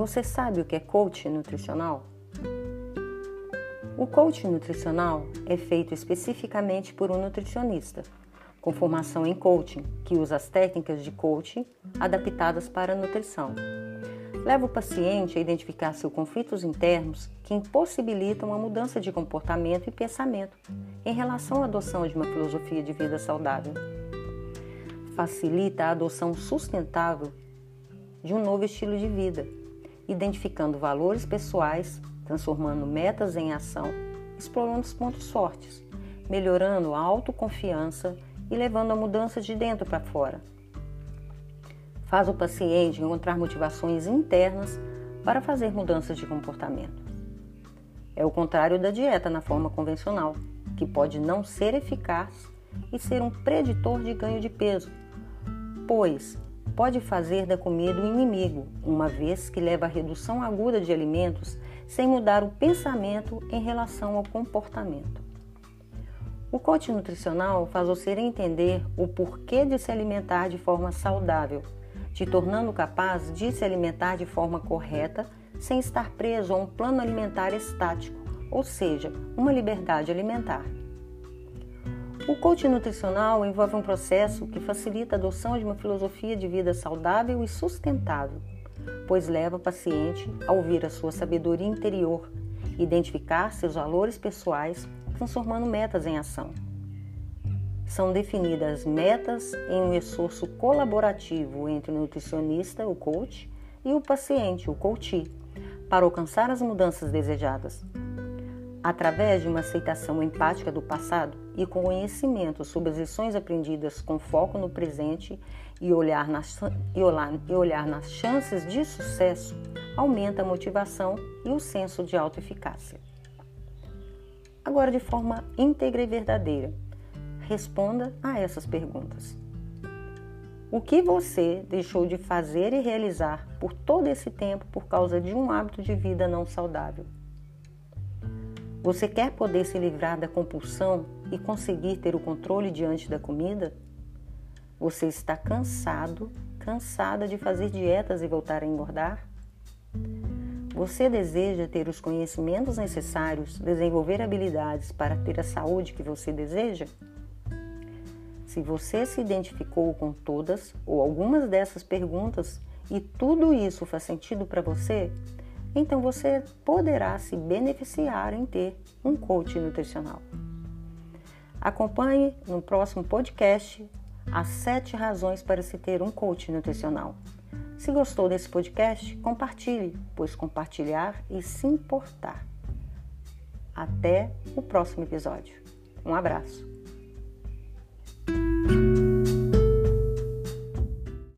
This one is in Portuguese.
Você sabe o que é coach nutricional? O coach nutricional é feito especificamente por um nutricionista, com formação em coaching, que usa as técnicas de coaching adaptadas para a nutrição. Leva o paciente a identificar seus conflitos internos que impossibilitam a mudança de comportamento e pensamento em relação à adoção de uma filosofia de vida saudável. Facilita a adoção sustentável de um novo estilo de vida identificando valores pessoais, transformando metas em ação, explorando os pontos fortes, melhorando a autoconfiança e levando a mudança de dentro para fora. Faz o paciente encontrar motivações internas para fazer mudanças de comportamento. É o contrário da dieta na forma convencional, que pode não ser eficaz e ser um preditor de ganho de peso, pois pode fazer da comida o inimigo, uma vez que leva à redução aguda de alimentos sem mudar o pensamento em relação ao comportamento. O coach nutricional faz você entender o porquê de se alimentar de forma saudável, te tornando capaz de se alimentar de forma correta sem estar preso a um plano alimentar estático, ou seja, uma liberdade alimentar. O coaching nutricional envolve um processo que facilita a adoção de uma filosofia de vida saudável e sustentável, pois leva o paciente a ouvir a sua sabedoria interior, identificar seus valores pessoais, transformando metas em ação. São definidas metas em um esforço colaborativo entre o nutricionista, o coach, e o paciente, o coachee, para alcançar as mudanças desejadas. Através de uma aceitação empática do passado e com conhecimento sobre as lições aprendidas com foco no presente e olhar nas, e olhar, e olhar nas chances de sucesso, aumenta a motivação e o senso de autoeficácia. Agora, de forma íntegra e verdadeira, responda a essas perguntas. O que você deixou de fazer e realizar por todo esse tempo por causa de um hábito de vida não saudável? Você quer poder se livrar da compulsão e conseguir ter o controle diante da comida? Você está cansado, cansada de fazer dietas e voltar a engordar? Você deseja ter os conhecimentos necessários, desenvolver habilidades para ter a saúde que você deseja? Se você se identificou com todas ou algumas dessas perguntas e tudo isso faz sentido para você, então você poderá se beneficiar em ter um coach nutricional. Acompanhe no próximo podcast as sete razões para se ter um coach nutricional. Se gostou desse podcast, compartilhe, pois compartilhar e se importar. Até o próximo episódio. Um abraço.